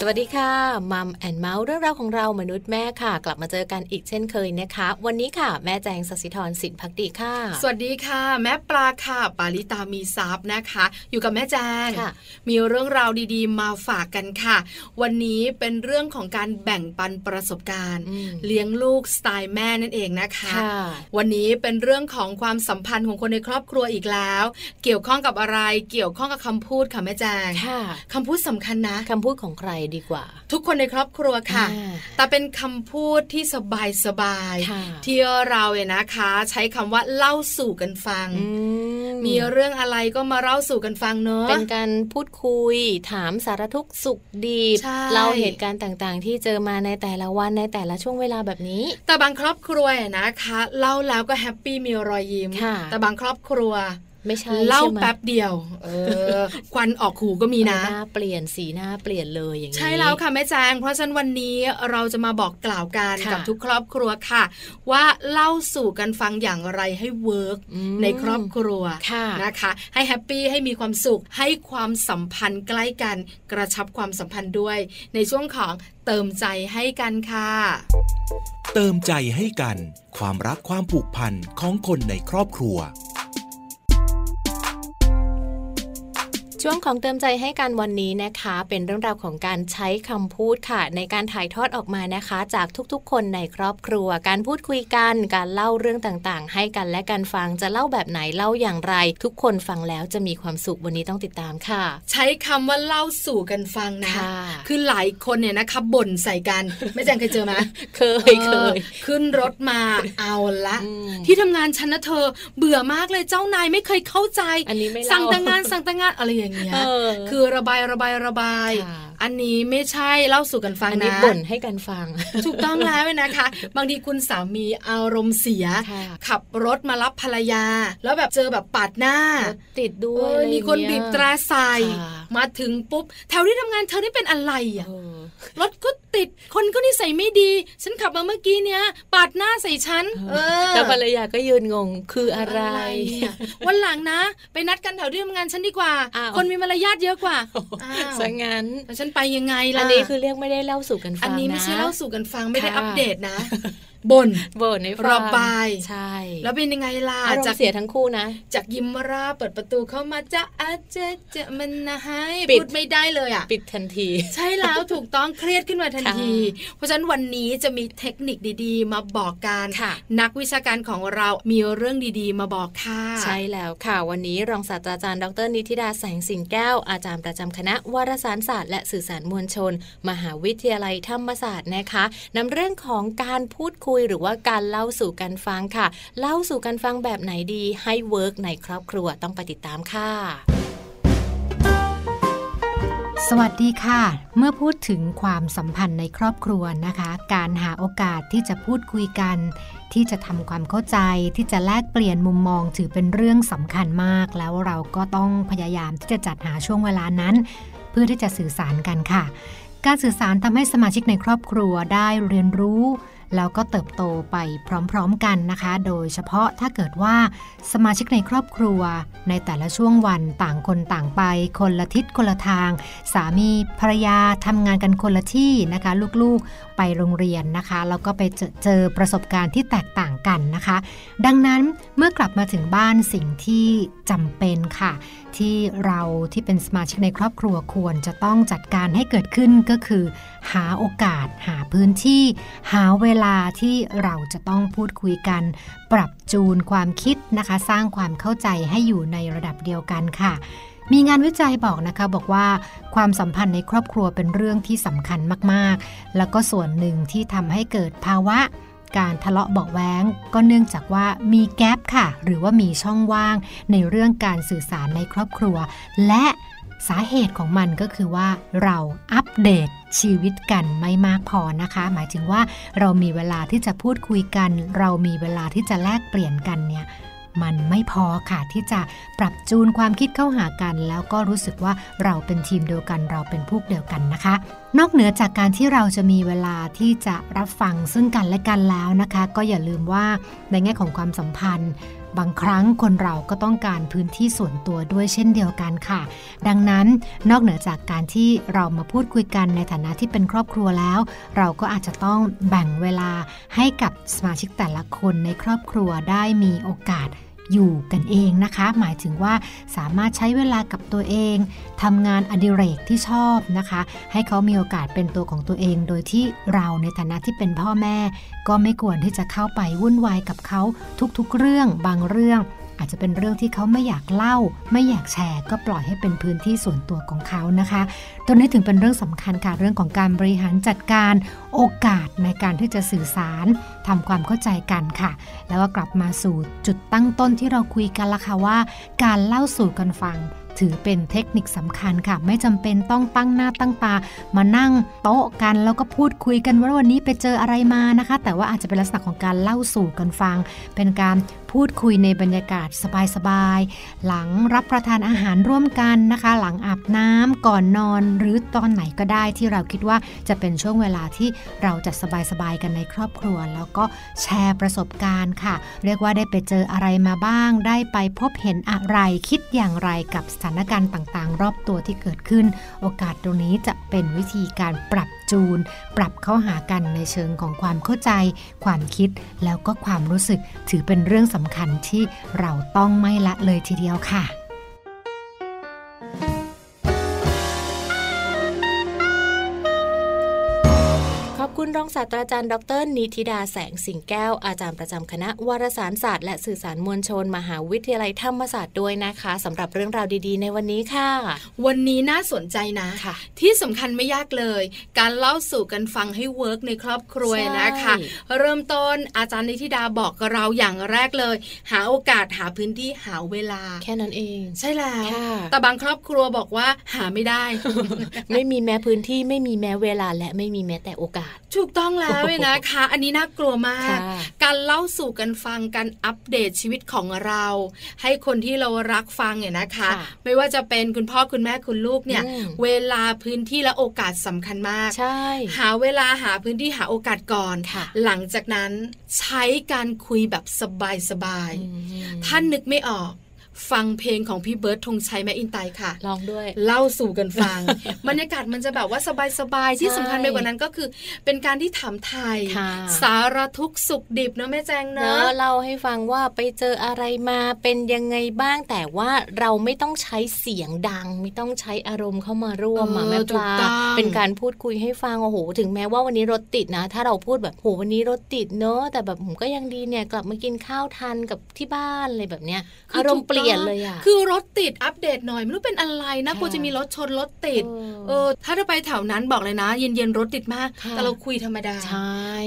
สวัสดีค่ะมัมแอนเมาส์เรื่องราวของเรามนุษย์แม่ค่ะ กลับมาเจอกันอีกเช่นเคยนะคะ วันนี้ค่ะ แม่แจงสศิธรสินพักดีค่ะ สวัสดีค่ะ แม่ปลาค่ะ ปาลิตามีซับนะคะ อยู่กับแม่แจงมีเรื่องราวดีๆ มาฝากกันค่ะ วันนี้เป็นเรื่องของการแบ่งปันประสบการณ์ เลี้ยงลูกสไตล์แม่นั่นเองนะคะคะวันนี้เป็นเรื่องของความสัมพันธ์ของคนในครอบครัวอีกแล้ว เกี่ยวข้องกับอะไรเกี่ยวข้องกับคำพูดค่ะแม่แจงคำพูดสำคัญนะคำพูดของใครดีกว่า ทุกคนในครอบครัวค่ะ แต่เป็นคำพูดที่สบายสบายที่เราเนี่ยนะคะ ใช้คำว่าเล่าสู่กันฟัง มีเรื่องอะไรก็มาเล่าสู่กันฟังเนอะเป็นการพูดคุยถามสารทุกสุขดีเล่าเหตุการณ์ต่างๆ ที่เจอมาในแต่ละวันในแต่ละช่วงเวลาแบบนี้ แต่บางครอบครัวนะคะ เล่าแล้วก็ happy มีรอยยิ้มแต่บางครอบครัว ไม่ใช่เล่าแป๊บเดียว เออควันออกหูก็มีนะหน้าเปลี่ยนสีหน้าเปลี่ยนเลยอย่างนี้ใช่แล้วค่ะแม่แจงเพราะฉะนั้นวันนี้เราจะมาบอกกล่าวกันกับทุกครอบครัวค่ะ ว่าเล่าสู่กันฟังอย่างไรให้ workในครอบครัวนะคะ ให้ happy ให้มีความสุขให้ความสัมพันธ์ใกล้กันกระชับความสัมพันธ์ด้วย ในช่วงของเติมใจให้กันค่ะ เติมใจให้กัน ความรักความผูกพันของคนในครอบครัว ช่วงของเติมใจให้กันวันนี้นะคะ เป็นเรื่องราวของการใช้คำพูดค่ะ ในการถ่ายทอดออกมานะคะ จากทุกๆ คนในครอบครัว การพูดคุยกัน การเล่าเรื่องต่างๆ ให้กันและกันฟังจะเล่าแบบไหนเล่าอย่างไร ทุกคนฟังแล้วจะมีความสุขวันนี้ต้องติดตามค่ะ ใช้คำว่าเล่าสู่กันฟังนะะคือหลายคนเนี่ยนะคะบ่นใส่กันไม่แจ้งเคยเจอไหมเคยเคยขึ้นรถมาเอาละ ที่ทำงานฉันนะเธอ เบื่อมากเลยเจ้านายไม่เคยเข้าใจอันนี้ไม่สั่งแต่งงานสั่งแต่งงานอะไรอย่างเงี้ยคือระบายระบายระบาย อันนี้ไม่ใช่เล่าสู่กันฟังนะอันนี้บ่นให้กันฟัง ถูกต้องแล้วนะคะ บางทีคุณสามีอารมณ์เสีย ขับรถมารับภรรยา แล้วแบบเจอแบบปาดหน้า ติดด้วยมีคนบีบตราใส่มาถึงปุ๊บแถวที่ทำงานเธอนี่เป็นอะไรอะ รถก็ติด คนก็นิสัยไม่ดี ฉันขับมาเมื่อกี้เนี้ยปาดหน้าใส่ฉันแล้วภรรยาก็ยืนงงคืออะไร วันหลังนะ ไปนัดกันแถวที่ทำงานฉันดีกว่า คนมีมารยาทเยอะกว่าซะงั้นฉันไปยังไงล่ะอันนี้คือเรียกไม่ได้เล่าสู่กันฟังนะอันนี้ไม่ใช่เล่าสู่กันฟังไม่ได้อัปเดตนะ บ่นบ่นในระบายใช่ แล้วเป็นยังไงล่ะจากเสียทั้งคู่นะ จากยิ้มราเปิดประตูเข้ามาจะอาจจะจะมันนะให้พูดไม่ได้เลยอะ ปิดทันที ใช่แล้วถูกต้องเครียดขึ้นมาทันที เพราะฉะนั้นวันนี้จะมีเทคนิคดีๆ มาบอกกันนักวิชาการของเรามีเรื่องดีๆ มาบอกค่ะใช่แล้วค่ะวันนี้รองศาสตราจารย์ดรนิติดาแสงสิงแก้วอาจารย์ประจำคณะวารสารศาสตร์และสื่อสารมวลชน มหาวิทยาลัยธรรมศาสตร์นะคะนำเรื่องของการพูดคุยุยหรือว่าการเล่าสู่กันฟังค่ะ เล่าสู่กันฟังแบบไหนดีให้เวิร์กในครอบครัวต้องไปติดตามค่ะ สวัสดีค่ะ เมื่อพูดถึงความสัมพันธ์ในครอบครัวนะคะ การหาโอกาสที่จะพูดคุยกัน ที่จะทำความเข้าใจที่จะแลกเปลี่ยนมุมมองถือเป็นเรื่องสำคัญมาก แล้วเราก็ต้องพยายามที่จะจัดหาช่วงเวลานั้น เพื่อที่จะสื่อสารกันค่ะการสื่อสารทำให้สมาชิกในครอบครัวได้เรียนรู้ แล้วก็เติบโตไปพร้อมๆกันนะคะ โดยเฉพาะถ้าเกิดว่าสมาชิกในครอบครัว ในแต่ละช่วงวันต่างคนต่างไป คนละทิศคนละทาง สามีภรรยาทำงานกันคนละที่นะคะ ลูกๆไปโรงเรียนนะคะ แล้วก็ไปเจอเจอประสบการณ์ที่แตกต่างกันนะคะ ดังนั้นเมื่อกลับมาถึงบ้านสิ่งที่จำเป็นค่ะ ที่เราที่เป็นสมาชิกในครอบครัวควรจะต้องจัดการให้เกิดขึ้นก็คือ หาโอกาสหาพื้นที่ หาเวลาที่เราจะต้องพูดคุยกัน ปรับจูนความคิดนะคะ สร้างความเข้าใจให้อยู่ในระดับเดียวกันค่ะมีงานวิจัยบอกนะคะบอกว่าความสัมพันธ์ในครอบครัวเป็นเรื่องที่สำคัญมากๆ แล้วก็ส่วนหนึ่งที่ทำให้เกิดภาวะ การทะเลาะเบาแวงก็เนื่องจากว่ามีแกลบค่ะ หรือว่ามีช่องว่างในเรื่องการสื่อสารในครอบครัว และ สาเหตุของมันก็คือว่าเราอัปเดตชีวิตกันไม่มากพอนะคะ หมายถึงว่าเรามีเวลาที่จะพูดคุยกัน เรามีเวลาที่จะแลกเปลี่ยนกันเนี่ยมันไม่พอค่ะที่จะปรับจูนความคิดเข้าหากัน แล้วก็รู้สึกว่าเราเป็นทีมเดียวกันเราเป็นพวกเดียวกันนะคะ นอกเหนือจากการที่เราจะมีเวลาที่จะรับฟังซึ่งกันและกันแล้วนะคะ ก็อย่าลืมว่าในแง่ของความสัมพันธ์ บางครั้งคนเราก็ต้องการพื้นที่ส่วนตัวด้วยเช่นเดียวกันค่ะ ดังนั้นนอกเหนือจากการที่เรามาพูดคุยกันในฐานะที่เป็นครอบครัวแล้ว เราก็อาจจะต้องแบ่งเวลาให้กับสมาชิกแต่ละคนในครอบครัวได้มีโอกาส อยู่กันเองนะคะ หมายถึงว่าสามารถใช้เวลากับตัวเองทำงานอดิเรกที่ชอบนะคะ ให้เขามีโอกาสเป็นตัวของตัวเอง โดยที่เราในฐานะที่เป็นพ่อแม่ ก็ไม่ควรที่จะเข้าไปวุ่นวายกับเขาทุกๆเรื่องบางเรื่อง อาจจะเป็นเรื่องที่เขาไม่อยากเล่า ไม่อยากแชร์ ก็ปล่อยให้เป็นพื้นที่ส่วนตัวของเขานะคะตัวนี้ถึงเป็นเรื่องสำคัญค่ะเรื่องของการบริหารจัดการโอกาสในการที่จะสื่อสารทำความเข้าใจกันค่ะ แล้วก็กลับมาสู่จุดตั้งต้นที่เราคุยกันละค่ะว่า การเล่าสู่กันฟังถือเป็นเทคนิคสำคัญค่ะ ไม่จำเป็นต้องตั้งหน้าตั้งตา มานั่งโต๊ะกันแล้วก็พูดคุยกันว่าวันนี้ไปเจออะไรมานะคะ แต่ว่าอาจจะเป็นลักษณะของการเล่าสู่กันฟัง เป็นการ พูดคุยในบรรยากาศสบายๆ หลังรับประทานอาหารร่วมกันนะคะ หลังอาบน้ำก่อนนอน หรือตอนไหนก็ได้ที่เราคิดว่าจะเป็นช่วงเวลาที่เราจะสบายๆ กันในครอบครัว แล้วก็แชร์ประสบการณ์ค่ะ เรียกว่าได้ไปเจออะไรมาบ้าง ได้ไปพบเห็นอะไรคิดอย่างไรกับสถานการณ์ต่างๆ รอบตัวที่เกิดขึ้น โอกาสตรงนี้จะเป็นวิธีการปรับจูน ปรับเข้าหากันในเชิงของความเข้าใจ ความคิดแล้วก็ความรู้สึกถือเป็นเรื่องสำคัญที่เราต้องไม่ละเลยทีเดียวค่ะ คุณรองศาสตราจารย์ ดร นิติดาแสงสิงแก้ว อาจารย์ประจำคณะวารสารศาสตร์และสื่อสารมวลชน มหาวิทยาลัยธรรมศาสตร์ด้วยนะคะสำหรับเรื่องราวดีๆ ในวันนี้ค่ะ วันนี้น่าสนใจนะะที่สำคัญไม่ยากเลย การเล่าสู่กันฟังให้เวิร์กในครอบครัวนะคะ เริ่มต้นอาจารย์นิติดาบอกกับเราอย่างแรกเลย หาโอกาสหาพื้นที่หาเวลา แค่นั้นเอง ใช่แล้วแต่บางครอบครัวบอกว่าหาไม่ได้ ไม่มีแม้พื้นที่ไม่มีแม้เวลาและไม่มีแม้แต่โอกาสถูกต้องแล้วนะคะ อันนี้น่ากลัวมาก การเล่าสู่กันฟังการอัปเดตชีวิตของเรา ให้คนที่เรารักฟังเนี่ยนะคะ ไม่ว่าจะเป็นคุณพ่อคุณแม่คุณลูกเนี่ย เวลาพื้นที่และโอกาสสำคัญมากใช่หาเวลาหาพื้นที่หาโอกาสก่อนหลังจากนั้นใช้การคุยแบบสบายๆท่านนึกไม่ออก ฟังเพลงของพี่เบิร์ดธงชัยแม่อินไตค่ะลองด้วย เล่าสู่กันฟังบรรยากาศมันจะแบบว่าสบายๆที่สำคัญไปกว่านั้นก็คือ เป็นการที่ถามไทย สารทุกสุขดิบนะแม่แจงเนอะเล่าให้ฟังว่าไปเจออะไรมาเป็นยังไงบ้าง แต่ว่าเราไม่ต้องใช้เสียงดัง ไม่ต้องใช้อารมณ์เข้ามาร่วมมาแม่ปลาเป็นการพูดคุยให้ฟังโอ้โหถึงแม้ว่าวันนี้รถติดนะ ถ้าเราพูดแบบโหวันนี้รถติดเนอะแต่แบบผมก็ยังดีเนี่ยกลับมากินข้าวทันกับที่บ้านอะไรแบบเนี้ยอารมณ์เปลี่ยนเลยอะคือรถติดอัปเดตหน่อยไม่รู้เป็นอะไรนะกลัวจะมีรถชนรถติดเออถ้าเราไปแถวนั้นบอกเลยนะ เย็นๆรถติดมาก แต่เราคุยธรรมดา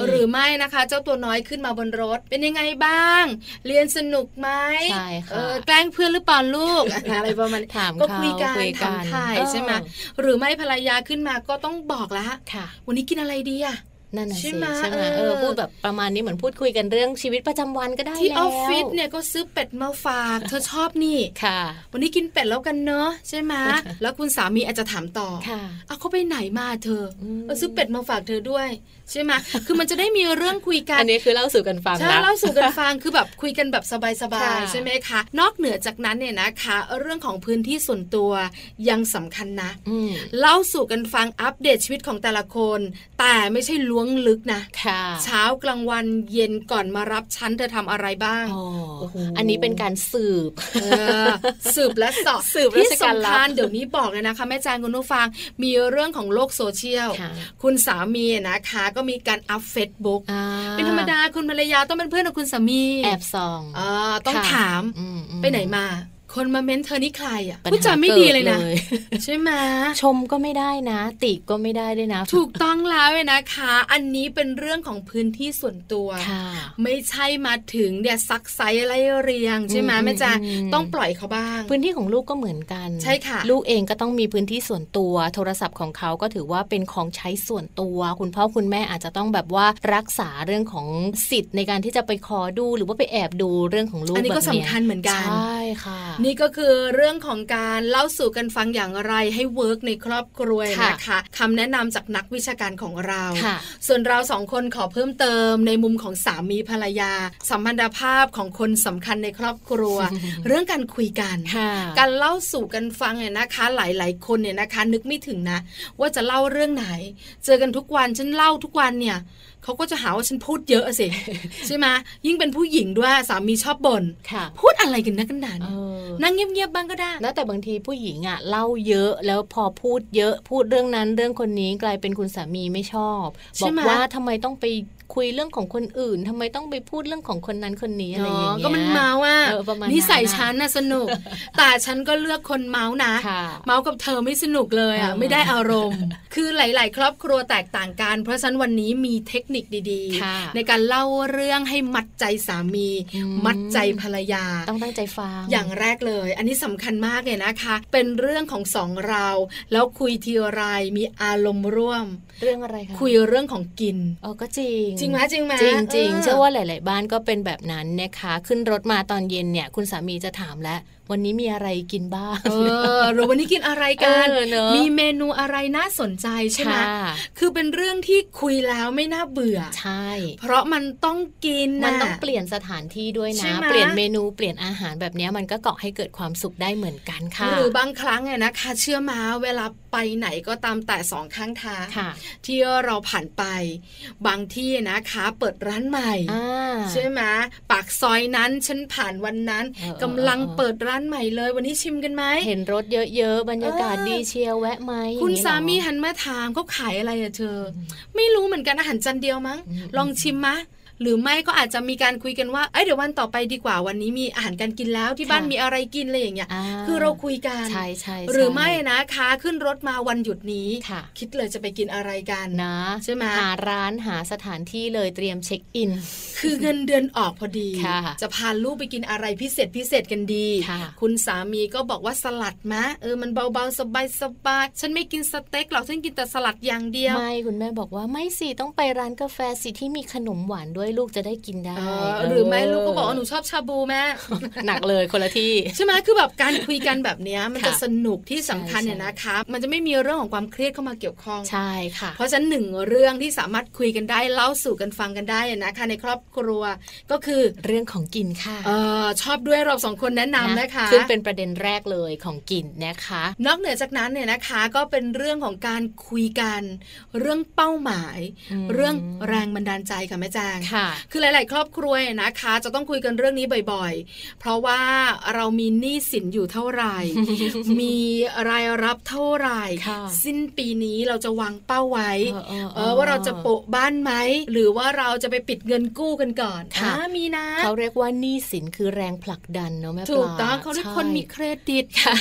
หรือไม่นะคะ เจ้าตัวน้อยขึ้นมาบนรถเป็นยังไงบ้าง เรียนสนุกไหมใช่ค่ะแกล้งเพื่อนหรือเปล่าลูกอะไรประมาณถามก็คุยกันถามถ่ายใช่ไหมหรือไม่ภรรยาขึ้นมาก็ต้องบอกแล้ววันนี้กินอะไรดีอะ นั่นน่ะสิใช่ไหมเออพูดแบบประมาณนี้เหมือนพูดคุยกันเรื่องชีวิตประจำวันก็ได้ที่ออฟฟิศเนี่ยก็ซื้อเป็ดมาฝากเธอชอบนี่ค่ะ วันนี้กินเป็ดแล้วกันเนอะใช่ไหมแล้วคุณสามีอาจจะถามต่อค่ะเอาเขาไปไหนมาเธอเอาซื้อเป็ดมาฝากเธอด้วยใช่ไหมคือมันจะได้มีเรื่องคุยกัน อันนี้คือเล่าสู่กันฟังนะเล่าสู่กันฟัง คือแบบคุยกันแบบสบายๆใช่ไหมคะ นอกเหนือจากนั้นเนี่ยนะคะ เรื่องของพื้นที่ส่วนตัวยังสำคัญนะเล่าสู่กันฟังอัปเดตชีวิตของแต่ละคน แต่ไม่ใช่ล้วงลึกนะเช้ากลางวันเย็นก่อนมารับชั้นเธอทำอะไรบ้างอันนี้เป็นการสืบสืบและสอบสืบที่สำคัญเดี๋ยวนี้บอกเลยนะคะ แม่แจงคุณผู้ฟังมีเรื่องของโลกโซเชียล คุณสามีนะคะก็มีการอัพเฟซบุ๊กเป็นธรรมดาคุณภรรยาต้องเป็นเพื่อนกับคุณสามีแอบส่องต้องถามไปไหนมา คนมาเม้นต์เธอนี่ใครอะพูดจาไม่ดีเลยนะใช่ไหมชมก็ไม่ได้นะ ติก็ไม่ได้ด้วยนะ ถูกต้องแล้วเลยนะคะ อันนี้เป็นเรื่องของพื้นที่ส่วนตัว ไม่ใช่มาถึงเนี่ยซักไซ้ไล่เรียง ใช่ไหมแม่แจงต้องปล่อยเขาบ้าง พื้นที่ของลูกก็เหมือนกัน ใช่ค่ะ ลูกเองก็ต้องมีพื้นที่ส่วนตัว โทรศัพท์ของเขาก็ถือว่าเป็นของใช้ส่วนตัว คุณพ่อคุณแม่อาจจะต้องแบบว่ารักษาเรื่องของสิทธิ์ในการที่จะไปขอดูหรือว่าไปแอบดูเรื่องของลูกอันนี้ก็สำคัญเหมือนกันใช่ค่ะนี่ก็คือเรื่องของการเล่าสู่กันฟังอย่างไรให้ work ในครอบครัวนะคะคำแนะนำจากนักวิชาการของเรา ส่วนเราสองคนขอเพิ่มเติมในมุมของสามีภรรยา สัมพันธภาพของคนสำคัญในครอบครัว เรื่องการคุยกัน การเล่าสู่กันฟังเนี่ยนะคะ หลายๆ คนเนี่ยนะคะ นึกไม่ถึงนะ ว่าจะเล่าเรื่องไหน เจอกันทุกวันฉันเล่าทุกวันเนี่ย เขาก็จะหาว่าฉันพูดเยอะสิใช่ไหมยิ่งเป็นผู้หญิงด้วยสามีชอบบ่นพูดอะไรกันนักกันดานนั่งเงียบๆบ้างก็ได้แล้วแต่บางทีผู้หญิงอะเล่าเยอะแล้วพอพูดเยอะพูดเรื่องนั้นเรื่องคนนี้กลายเป็นคุณสามีไม่ชอบ บอกว่าทำไมต้องไป คุยเรื่องของคนอื่นทำไมต้องไปพูดเรื่องของคนนั้นคนนี้อะไรอย่างเงี้ยก็มันเมาว่านี่ใส่ฉันน่ะสนุก แต่ฉันก็เลือกคนเมาส์นะ เมาส์กับเธอไม่สนุกเลยอะไม่ได้อารมณ์ คือหลาย ๆ ครอบครัวแตกต่างกัน เพราะฉะนั้นวันนี้มีเทคนิคดีๆ ในการเล่าเรื่องให้มัดใจสามี มัดใจภรรยา ต้องตั้งใจฟัง อย่างแรกเลย อันนี้สำคัญมากเลยนะคะ เป็นเรื่องของสองเรา แล้วคุยทีไรมีอารมณ์ร่วม เรื่องอะไรคะคุยเรื่องของกินอ๋อก็จริงจริงไหมจริงไหมจริงจริงเชื่อว่าหลาย ๆ บ้านก็เป็นแบบนั้นนะคะ ขึ้นรถมาตอนเย็นเนี่ย คุณสามีจะถามแล้ว วันนี้มีอะไรกินบ้างเออหรือวันนี้กินอะไรกันมีเมนูอะไรน่าสนใจใช่ไหมคือเป็นเรื่องที่คุยแล้วไม่น่าเบื่อใช่ เพราะมันต้องกินมันต้องเปลี่ยนสถานที่ด้วยนะ เปลี่ยนเมนูเปลี่ยนอาหารแบบนี้มันก็เกาะให้เกิดความสุขได้เหมือนกันค่ะหรือบางครั้งไงนะคะ เชื่อมาเวลาไปไหนก็ตามแต่สองข้างทางที่เราผ่านไปบางที่นะคะ เปิดร้านใหม่ใช่ไหมปากซอยนั้นฉันผ่านวันนั้นกำลังเปิดร้านใหม่เลย วันนี้ชิมกันไหมเห็นรถเยอะๆบรรยากาศดีเชียวแวะไหมคุณสามีหันมาถามเขาขายอะไรอะเธอ ไม่รู้เหมือนกันอาหารจานเดียวมั้ง ลองชิมมะ หรือไม่ก็อาจจะมีการคุยกันว่าเอ้ยเดี๋ยววันต่อไปดีกว่าวันนี้มีอาหารการกินแล้วที่บ้านมีอะไรกินอะไรอย่างเงี้ยคือเราคุยกันใช่ใช่หรือไม่นะคะขึ้นรถมาวันหยุดนี้คิดเลยจะไปกินอะไรกันนะใช่ไหมหาร้านหาสถานที่เลยเตรียมเช็คอิน คือเงินเดือนออกพอดี จะพาลูกไปกินอะไรพิเศษพิเศษกันดี คุณสามีก็บอกว่าสลัดมะเออมันเบาๆสบายสบายฉันไม่กินสเต็กหรอกฉันกินแต่สลัดอย่างเดียวไม่คุณแม่บอกว่าไม่สิต้องไปร้านกาแฟสิที่มีขนมหวานด้วยลูกจะได้กินได้หรือไม่ลูกก็บอกว่าหนูชอบชาบูแม่หนักเลยคนละที่ใช่ไหมคือแบบการคุยกันแบบนี้มันจะสนุกที่สำคัญเนี่ยนะคะ มันจะไม่มีเรื่องของความเครียดเข้ามาเกี่ยวข้องใช่ค่ะ เพราะฉะนั้นหนึ่งเรื่องที่สามารถคุยกันได้เล่าสู่กันฟังกันได้นะคะในครอบครัวก็คือเรื่องของกินค่ะเออชอบด้วยเราสองคนแนะนำนะคะซึ่งเป็นประเด็นแรกเลยของกินนะคะ นอกเหนือจากนั้นเนี่ยนะคะก็เป็นเรื่องของการคุยกัน เรื่องเป้าหมาย เรื่องแรงบันดาลใจค่ะแม่แจงค่ะคือหลาย ๆ ครอบครัวนะคะ จะต้องคุยกันเรื่องนี้บ่อย ๆ เพราะว่าเรามีหนี้สินอยู่เท่าไหร่ มีรายรับเท่าไหร่ สิ้นปีนี้เราจะวางเป้าไว้เออว่าเราจะโปะบ้านไหม หรือว่าเราจะไปปิดเงินกู้กันก่อนค่ะมีนะ เขาเรียกว่าหนี้สินคือแรงผลักดันเนาะแม่ปลาถูกต้องเขาเรียกคนมีเครดิตค่ะ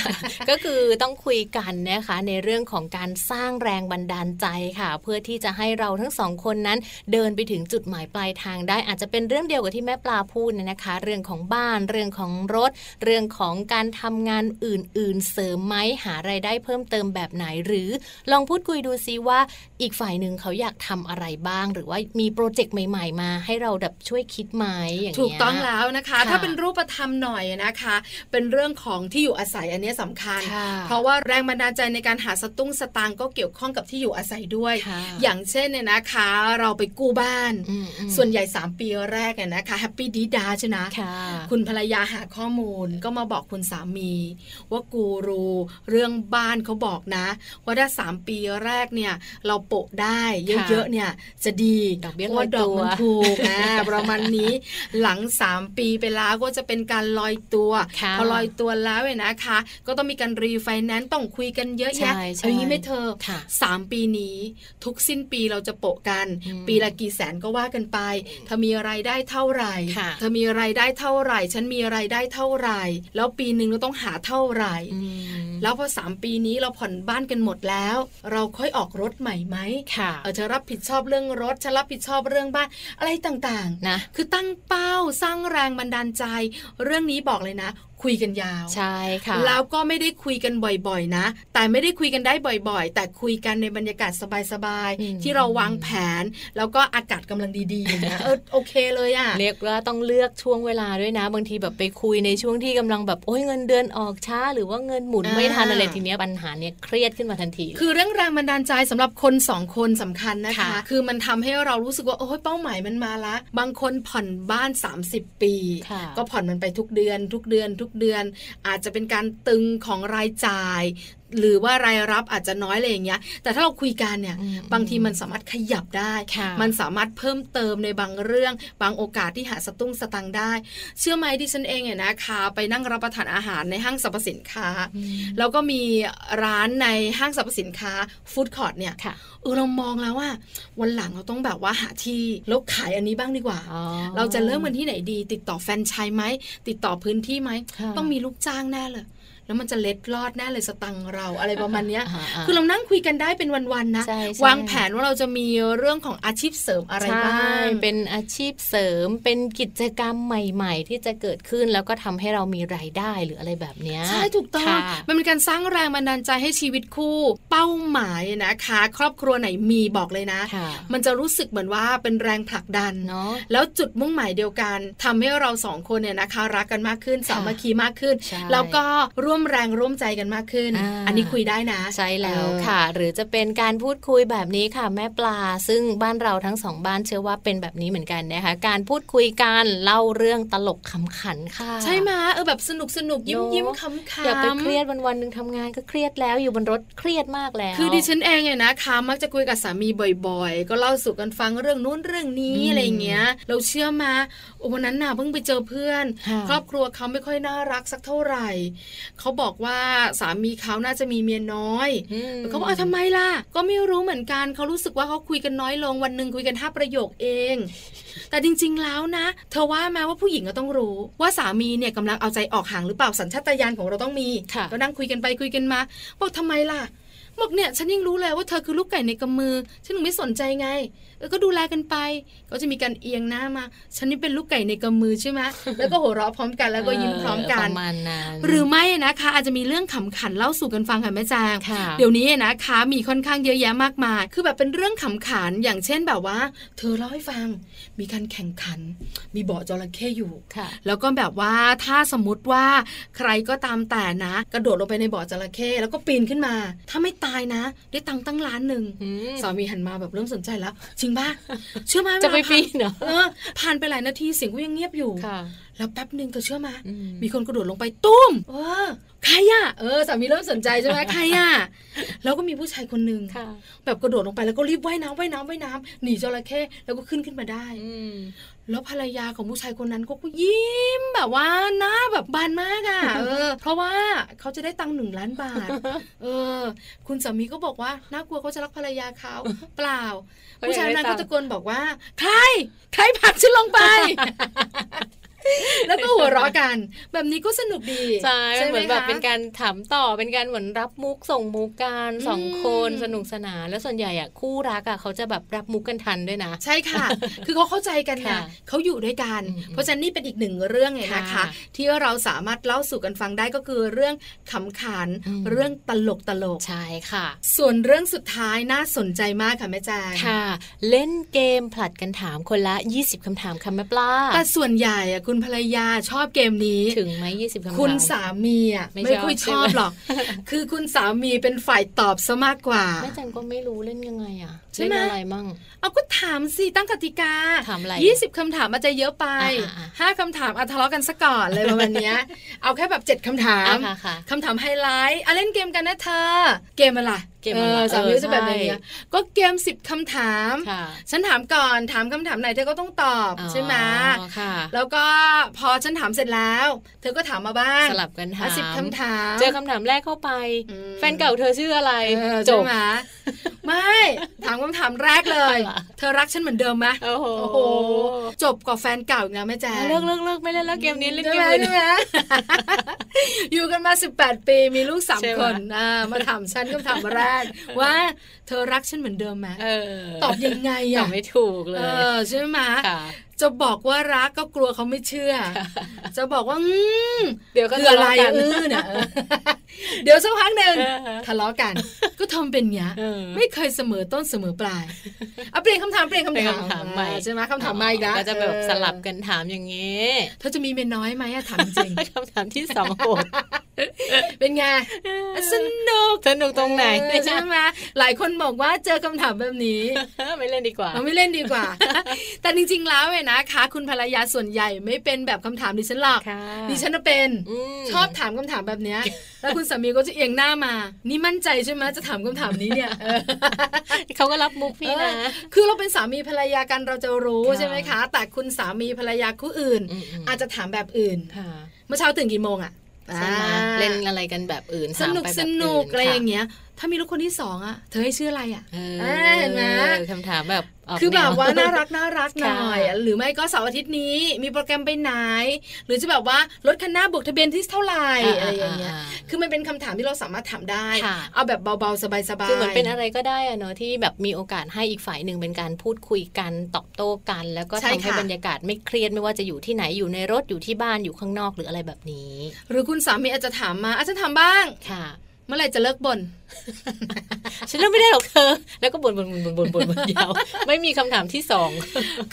ก็คือต้องคุยกันนะคะในเรื่องของการสร้างแรงบันดาลใจค่ะ เพื่อที่จะให้เราทั้งสองคนนั้นเดินไปถึงจุดหมายปลายทางได้อาจจะเป็นเรื่องเดียวกับที่แม่ปลาพูดเนี่ยนะคะ เรื่องของบ้านเรื่องของรถ เรื่องของการทำงานอื่น ๆ เสริมไหมหาไรายได้เพิ่มเติมแบบไหนหรือ ลองพูดคุยดูซิว่าอีกฝ่ายหนึ่งเขาอยากทำอะไรบ้าง หรือว่ามีโปรเจกต์ใหม่ ๆ มา ให้เราแบบช่วยคิดไหมอย่างเงี้ยถูกต้องแล้วนะคะ ถ้าเป็นรูปธรรมหน่อยนะคะ เป็นเรื่องของที่อยู่อาศัยอันนี้สำคัญ เพราะว่าแรงบันดาลใจในการหาสตุ้งสตางก็เกี่ยวข้องกับที่อยู่อาศัยด้วย อย่างเช่นเนี่ยนะคะ เราไปกู้บ้าน ส่วนใหญ่ 3 ปีแรกเนี่ยนะคะแฮปปี้ดีดาใช่ไหมคุณภรรยาหาข้อมูลก็มาบอกคุณสามี ว่ากูรูเรื่องบ้านเขาบอกนะ ว่าถ้าสามปีแรกเนี่ยเราโปะได้เยอะๆเนี่ยจะดีดอกเบี้ยลอยตัวมันถูกนะประมาณนี้หลังสามปีไปแล้วก็จะเป็นการลอยตัวพอลอยตัวแล้วเนี่ยนะคะ ก็ต้องมีการรีไฟแนนซ์ต้องคุยกันเยอะแยะอันนี้ไม่เธอสามปีนี้ ทุกสิ้นปีเราจะโปะกัน ปีละกี่แสนก็ว่ากันไปถ้ามีไรายได้เท่าไหร่ถ้ามีไรายได้เท่าไหร่ ฉันมีไรายได้เท่าไหร่ แล้วปีหนึ่งเราต้องหาเท่าไหร่ แล้วพอสามปีนี้เราผ่อนบ้านกันหมดแล้ว เราค่อยออกรถใหม่ไหมค่ะเออจะรับผิดชอบเรื่องรถฉันรับผิดชอบเรื่องบ้านอะไรต่างๆนะคือตั้งเป้าสร้างแรงบันดาลใจ เรื่องนี้บอกเลยนะ คุยกันยาว ใช่ค่ะ แล้วก็ไม่ได้คุยกันบ่อยๆ นะ แต่ไม่ได้คุยกันได้บ่อย ๆ แต่คุยกันในบรรยากาศสบายๆ ที่เราวางแผน แล้วก็อากาศกำลังดีๆอย่างเงี้ยเออโอเคเลยอะเรียกว่าต้องเลือกช่วงเวลาด้วยนะ บางทีแบบไปคุยในช่วงที่กำลังแบบโอ้ยเงินเดือนออกช้า หรือว่าเงินหมุนไม่ทันอะไรทีเนี้ยปัญหาเนี้ยเครียดขึ้นมาทันที คือเรื่องแรงบันดาลใจสำหรับคนสองคนสำคัญนะคะ คือมันทำให้เรารู้สึกว่าโอ้ยเป้าหมายมันมาละ บางคนผ่อนบ้าน 30 ปี ก็ผ่อนมันไปทุกเดือนทุกเดือนทุกเดือน อาจจะเป็นการตึงของรายจ่าย หรือว่ารายรับอาจจะน้อยอะไรอย่างเงี้ย แต่ถ้าเราคุยกันเนี่ยบางทีมันสามารถขยับได้ มันสามารถเพิ่มเติมในบางเรื่อง บางโอกาสที่หาสตุ้งสตังได้ เชื่อไหมที่ฉันเองเนี่ยนะคะไปนั่งรับประทานอาหารในห้างสรรพสินค้า แล้วก็มีร้านในห้างสรรพสินค้าฟู้ดคอร์ทเนี่ยเออเรามองแล้วว่า วันหลังเราต้องแบบว่าหาที่แล้วขายอันนี้บ้างดีกว่า เราจะเริ่มกันที่ไหนดี ติดต่อแฟนชายไหมติดต่อพื้นที่ไหมต้องมีลูกจ้างแน่เลย แล้วมันจะเล็ดลอดแน่เลยสตังเราอะไรประมาณนี้คือเรานั่งคุยกันได้เป็นวันๆนะ วางแผนว่าเราจะมีเรื่องของอาชีพเสริมอะไรบ้างเป็นอาชีพเสริมเป็นกิจกรรมใหม่ ๆ ที่จะเกิดขึ้นแล้วก็ทำให้เรามีรายได้หรืออะไรแบบนี้ใช่ถูกต้องมันเป็นการสร้างแรงบันดาลใจให้ชีวิตคู่ เป้าหมายนะคะ ครอบครัวไหนมีบอกเลยนะ มันจะรู้สึกเหมือนว่าเป็นแรงผลักดันเนาะแล้วจุดมุ่งหมายเดียวกันทำให้เราสองคนเนี่ยนะคะ รักกันมากขึ้นสามัคคีมากขึ้น แล้วก็ร่วมมแรงร่วมใจกันมากขึ้นออันนี้คุยได้นะ ใช่แล้วค่ะ หรือจะเป็นการพูดคุยแบบนี้ค่ะ แม่ปลา ซึ่งบ้านเราทั้งสองบ้านเชื่อว่าเป็นแบบนี้เหมือนกันนะคะ การพูดคุยกันเล่าเรื่องตลกขำขันค่ะ ใช่ไหมเออแบบสนุกสนุกยิ้มยิ้มขำขันอย่าไปเครียดวันวันหนึ่งทำงานก็เครียดแล้วอยู่บนรถเครียดมากแล้ว คือดิฉันเองเนี่ยนะคะมักจะคุยกับสามีบ่อยๆ ก็เล่าสู่กันฟังเรื่องนู้นเรื่องนี้อะไรเงี้ย เราเชื่อมาวันนั้นน่ะเพิ่งไปเจอเพื่อน ครอบครัวเขาไม่ค่อยน่ารักสักเท่าไหร่เขาบอกว่าสามีเขาน่าจะมีเมียน้อยเขาบอกทำไมล่ะ ก็ไม่รู้เหมือนกันเขารู้สึกว่าเขาคุยกันน้อยลงวันหนึ่งคุยกันห้าประโยคเอง แต่จริง ๆแล้วนะ เธอว่าแม้ว่าผู้หญิงก็ต้องรู้ ว่าสามีเนี่ยกำลังเอาใจออกห่างหรือเปล่าสัญชาตญาณของเราต้องมีก็นั่งคุยกันไปคุยกันมาบอกทำไมล่ะ บอกเนี่ยฉันยังรู้เลยว่าเธอคือลูกไก่ในกำมือ ฉันถึงไม่สนใจไงเออก็ดูแลกันไป ก็จะมีการเอียงหน้ามา ฉันนี่เป็นลูกไก่ในกำมือใช่ไหมแล้วก็หัวเราะพร้อมกันแล้วก็ยิ้มพร้อมกันประมาณนั้นหรือไม่นะคะ อาจจะมีเรื่องขำขันเล่าสู่กันฟังค่ะแม่จางเดี๋ยวนี้นะคะ มีค่อนข้างเยอะแยะมากมาย คือแบบเป็นเรื่องขำขันอย่างเช่นแบบว่า เธอเล่าให้ฟัง มีการแข่งขัน มีเบาะจระเข้อยู่แล้วก็แบบว่าถ้าสมมติว่าใครก็ตามแต่นะ กระโดดลงไปในเบาะจระเข้แล้วก็ปีนขึ้นมา ถ้าไม่ตายนะ ได้ตังค์ตั้งล้านหนึ่งสามีหันมาแบบเริ่มสนใจแล้วจริงป่ะเชื่อไหมจะไปปีนเหรอผ่านไปหลายนาทีเสียงก็ยังเงียบอยู่แล้วแป๊บหนึ่งเธอเชื่อไหมมีคนกระโดดลงไปตุ้มเออใครอะเออสามีเริ่มสนใจใช่ไหมใครอะแล้วก็มีผู้ชายคนหนึ่งแบบกระโดดลงไปแล้วก็รีบว่ายน้ำว่ายน้ำว่ายน้ำหนีจระเข้แล้วก็ขึ้นขึ้นมาได้ แล้วภรรยาของผู้ชายคนนั้นก็ยิ้มแบบว่าหน้าแบบบานมากอะเออ เพราะว่าเขาจะได้ตังค์หนึ่งล้านบาท เออ คุณสามีก็บอกว่าน่ากลัวเขาจะรักภรรยาเขาเปล่า ผู้ชายนั้นก็ตะโกนบอกว่า ใคร ใครผักฉันลงไปแล้ว ก็หัวเราะกัน แบบนี้ก็สนุกดีใช่เหมือนแบบเป็นการถามต่อเป็นการเหมือนรับมุกส่งมุกกันสองคนสนุกสนานแล้วส่วนใหญ่อะคู่รักอะเขาจะแบบรับมุกกันทันด้วยนะ ใช่ค่ะ คือเขาเข้าใจกันนะเขาอยู่ด้วยกัน เพราะฉะนั้นนี่เป็นอีกหนึ่งเรื่องไงนะคะ ที่เราสามารถเล่าสู่กันฟังได้ก็คือเรื่องขำขันเรื่องตลกตลกใช่ค่ะ ส่วนเรื่องสุดท้ายน่าสนใจมากค่ะแม่แจงค่ะ เล่นเกมผลัดกันถามคนละ 20คำถามค่ะแม่ปลาแต่ส่วนใหญ่อะคุณภรรยาชอบเกมนี้ถึงไหมยี่สิบคำถามคุณสามีอะไม่ค่อยชอบหรอก คือคุณสามีเป็นฝ่ายตอบซะมากกว่าแม่จันก็ไม่รู้เล่นยังไงอะเล่นอะไรมั่งเอาก็ถามสิตั้งกติกาถามอะไรยี่สิบคำถามอาจจะเยอะไปห้าคำถามอาทะเลาะกันซะก่อนเลยประมาณนี้เอาแค่แบบเจ็ดคำถามคำถามไฮไลท์อะเล่นเกมกันนะเธอ เกมอะไร เกมอะไรสามีจะแบบนี้ก็เกมสิบคำถาม ฉันถามก่อนถามคำถามไหนเธอก็ต้องตอบใช่ไหมแล้วก็พอฉันถามเสร็จแล้ว เธอก็ถามมาบ้างสลับกันถามสิบคำถาม เจอคำถามแรกเข้าไป แฟนเก่าเธอชื่ออะไรจบไม่ถามคำถามแรกเลย เธอรักฉันเหมือนเดิมไหมโอ้โหจบกับแฟนเก่าอีกนะแม่แจ๊เลิกเลิกเลิกไม่เล่นแล้วเกมนี้เล่นเกมอื่นอยู่กันมาสิบแปดปีมีลูกสามคนมาถามฉันคำถามแรกว่าเธอรักฉันเหมือนเดิมไหมตอบยังไงอะไม่ถูกเลยใช่ไหม จะบอกว่ารักก็กลัวเขาไม่เชื่อ จะบอกว่าอืมเดี๋ยวก็คืออะไรทะเลาะกันเออเนี่ยเออเดี๋ยวสักพักหนึ่งเออทะเลาะกัน ก็ทำเป็นเงี้ยเออไม่เคยเสมอต้นเสมอปลายเอาเปลี่ยนคำถามเปลี่ยนคำเป็นถามคำถามใหม่ใช่ไหมคำถามใหม่อีกแล้วก็จะแบบเออสลับกันถามอย่างนี้เธอจะมีเมียน้อยไหมอะถามจริงคำถามที่สองโหดเป็นไงสนุกสนุกตรงไหนเออใช่ไหมหลายคนบอกว่าเจอคำถามแบบนี้ไม่เล่นดีกว่าเราไม่เล่นดีกว่า แต่จริงๆแล้วเนี่ยนะคะ คุณภรรยาส่วนใหญ่ไม่เป็นแบบคำถามดิฉันหรอกค่ะดิฉันน่ะเป็นมชอบถามคำถามแบบเนี้ย แล้วคุณสามีก็จะเอียงหน้ามา นี่มั่นใจใช่ไหมจะถามคำถามนี้เนี่ยเออเขาก็รับมุกพี่นะเออคือเราเป็นสามีภรรยากันเราจะรู้ค่ะใช่ไหมคะ แต่คุณสามีภรรยาคู่อื่นมๆอาจจะถามแบบอื่นค่ะเมื่อเช้าตื่นกี่โมงอะใช่ไหมอ่าเล่นอะไรกันแบบอื่นสนุกถามไปสแบบนุกนอะไรอย่างค่เงี้ยถ้ามีลูกคนที่สองอะเธอให้ชื่ออะไรอะเออเห็นไหมคำถามแบบกคือแบบนว่าน่ารักน่ารักหน่อยค่ะหรือไม่ก็เสาร์อาทิตย์นี้มีโปรแกรมไปไหน หรือจะแบบว่ารถคันหน้าบวกทะเบียนที่เท่าไหร่อะไรอย่างเงี้ยคือมันเป็นคำถามที่เราสามารถถามได้ค่ะเอาแบบเบาๆ สบายๆคือเหมือนเป็นอะไรก็ได้อะเนอะที่แบบมีโอกาสให้อีกฝ่ายหนึ่งเป็นการพูดคุยกันตอบโต้กัน แล้วก็ใช่ทำให้ค่ะบรรยากาศไม่เครียดไม่ว่าจะอยู่ที่ไหนอยู่ในรถอยู่ที่บ้านอยู่ข้างนอกหรืออะไรแบบนี้ หรือคุณสามีอาจจะถามมาอาจจะถามบ้างค่ะ เมื่อไหร่จะเลิกบ่น ฉันเลือกไม่ได้หรอกเธอ แล้วก็บ่นบ่นบ่นบ่นบ่นบ่นยาว ไม่มีคำถามที่สอง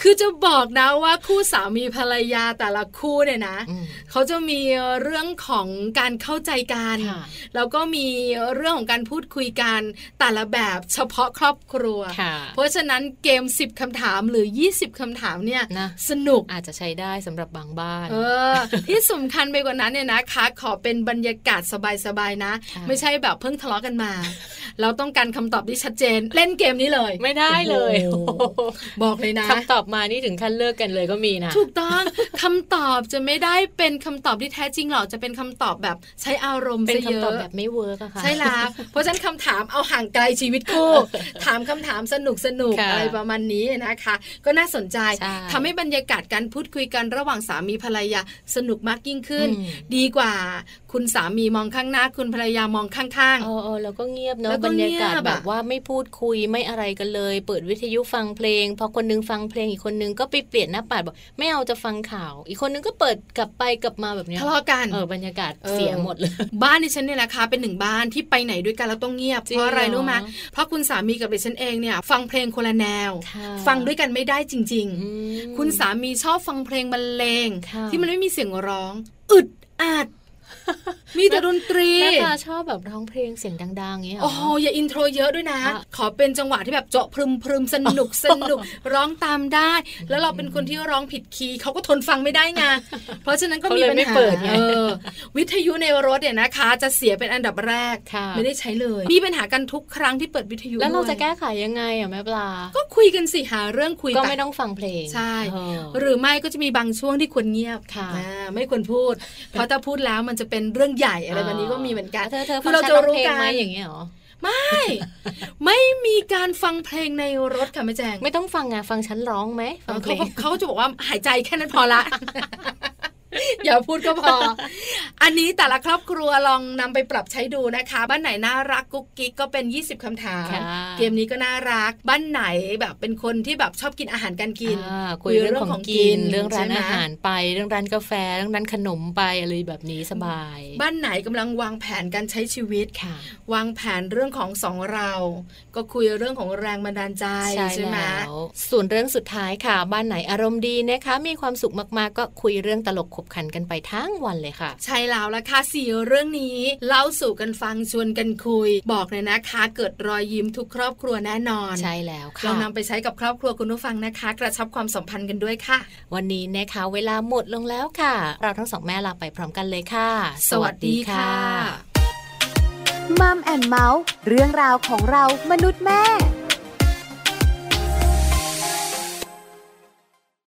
คือจะบอกนะว่าคู่สามีภรรยาแต่ละคู่เนี่ยนะอืมเขาจะมีเรื่องของการเข้าใจกันค่ะแล้วก็มีเรื่องของการพูดคุยกันแต่ละแบบเฉพาะครอบครัวค่ะเพราะฉะนั้นเกม 10คำถามหรือ 20คำถามเนี่ยนะสนุกอาจจะใช้ได้สำหรับบางบ้าน เออ ที่สำคัญไปกว่านั้นเนี่ยนะคะ ขอเป็นบรรยากาศสบายๆนะค่ะไม่ใช่แบบเพิ่งทะเลาะกันมาเราต้องการคำตอบที่ชัดเจน เล่นเกมนี้เลย ไม่ได้เลยโอ้โหบอกเลยนะคำตอบมานี่ถึงขั้นเลิกกันเลยก็มีนะถูกต้องคำตอบจะไม่ได้เป็นคำตอบที่แท้จริงหรอกจะเป็นคำตอบแบบใช้อารมณ์เป็นซะเยอะคำตอบอะแบบไม่ work อะค่ะใช่แล้วเพราะฉะนั้นคำถามเอาห่างไกลชีวิตคู่ถามคำถามสนุกสนุกค่ะอะไรประมาณนี้นะคะ ก็น่าสนใจใช่ทำให้บรรยากาศการพูดคุยกันระหว่างสามีภรรยาสนุกมากยิ่งขึ้นอืมดีกว่า คุณสามีมองข้างหน้าคุณภรรยามองข้างเออเออแล้วก็เงียบเนาะแล้วก็บรรยากาศเงียบอะแบบว่าไม่พูดคุยไม่อะไรกันเลย เปิดวิทยุฟังเพลง พอคนนึงฟังเพลงอีกคนนึงก็ไปเปลี่ยนหน้าปัดบอกไม่เอาจะฟังข่าว อีกคนนึงก็เปิดกลับไปกลับมาแบบๆเนี้ยทะเลาะกันเออบรรยากาศเออเสียหมดเลยบ้านดิฉันเนี่ยนะคะเป็นหนึ่งบ้านที่ไปไหนด้วยกันแล้วต้องเงียบจริงเพราะอะไรเหรอรู้ไหมเพราะคุณสามีกับดิฉันเองเนี่ย ฟังเพลงคนละแนวค่ะฟังด้วยกันไม่ได้จริงอืมๆคุณสามีชอบฟังเพลงบรรเลงค่ะที่มันไม่มีเสียงร้อง อึดอัดมีแต่ดนตรีแม่ปลาชอบแบบร้องเพลงเสียงดังๆอย่างเงี้ยเหรโอ้โหอย่าอินโทรเยอะด้วยนะอะขอเป็นจังหวะที่แบบเจาะพรึมพรึมสนุกสนุกร้องตามได้ แล้วเราเป็นคนที่ร้องผิดคีย์เขาก็ทนฟังไม่ได้ไงเพราะฉะนั้นก็มีปัญเขาเลยไม่หาเปิดไงเออวิทยุในรถเนี่ยนะคะ จะเสียเป็นอันดับแรกค่ะไม่ได้ใช้เลย มีปัญหากันทุกครั้งที่เปิดวิทยุแล้วเราด้วยจะแก้ไขยังไงอะแม่ปลา ก็คุยกันสิหาเรื่องคุยก็ปไม่ต้องฟังเพลงใช่เออหรือไม่ก็จะมีบางช่วงที่ควรเงียบค่ะอ่าไม่ควรพูด เพราะถ้าพูดแล้วมันจะเป็นเรื่องใหญ่อะไรแบบนี้ก็มีเหมือนกันเธอเธอคืฟังอเราฉันจะร้องรู้เพลงกันไหมอย่างเงี้ยเหรอไม่ ไม่มีการฟังเพลงในรถค่ะแม่แจงไม่ต้องฟังอะฟังฉันร้องไหมฟังเพลเขางก็เขาก็จะบอกว่าหายใจแค่นั้นพอละ อย่าพูดก็พอ อันนี้แต่ละครอบครัวลองนำไปปรับใช้ดูนะคะ บ้านไหนน่ารักกุ๊กกิ๊กก็เป็น 20คำถามค่ะเกมนี้ก็น่ารัก บ้านไหนแบบเป็นคนที่แบบชอบกินอาหารการกินอ่าคุยเรื่องของกิน เรื่องร้านใช่ไหมอาหารไป เรื่องร้านกาแฟ เรื่องร้านขนมไปอะไรแบบนี้สบาย บ้านไหนกำลังวางแผนการใช้ชีวิตค่ะ วางแผนเรื่องของสองเรา ก็คุยเรื่องของแรงบันดาลใจใช่ไหมแล้วส่วนเรื่องสุดท้ายค่ะ บ้านไหนอารมณ์ดีนะคะ มีความสุขมากๆ ก็คุยเรื่องตลกขบขันกันไปทั้งวันเลยค่ะ ใช่แล้วละค่ะสี่เรื่องนี้เล่าสู่กันฟังชวนกันคุย บอกเลยนะคะ เกิดรอยยิ้มทุกครอบครัวแน่นอน ใช่แล้วลอค่ะงนำไปใช้กับครอบครัวคุณผู้ฟังนะคะ กระชับความสัมพันธ์กันด้วยค่ะ วันนี้นะคะเวลาหมดลงแล้วค่ะ เราทั้งสองแม่ลาไปพร้อมกันเลยค่ะ สวัสดีค่ะมัมแอนเมาส์เรื่องราวของเรามนุษย์แม่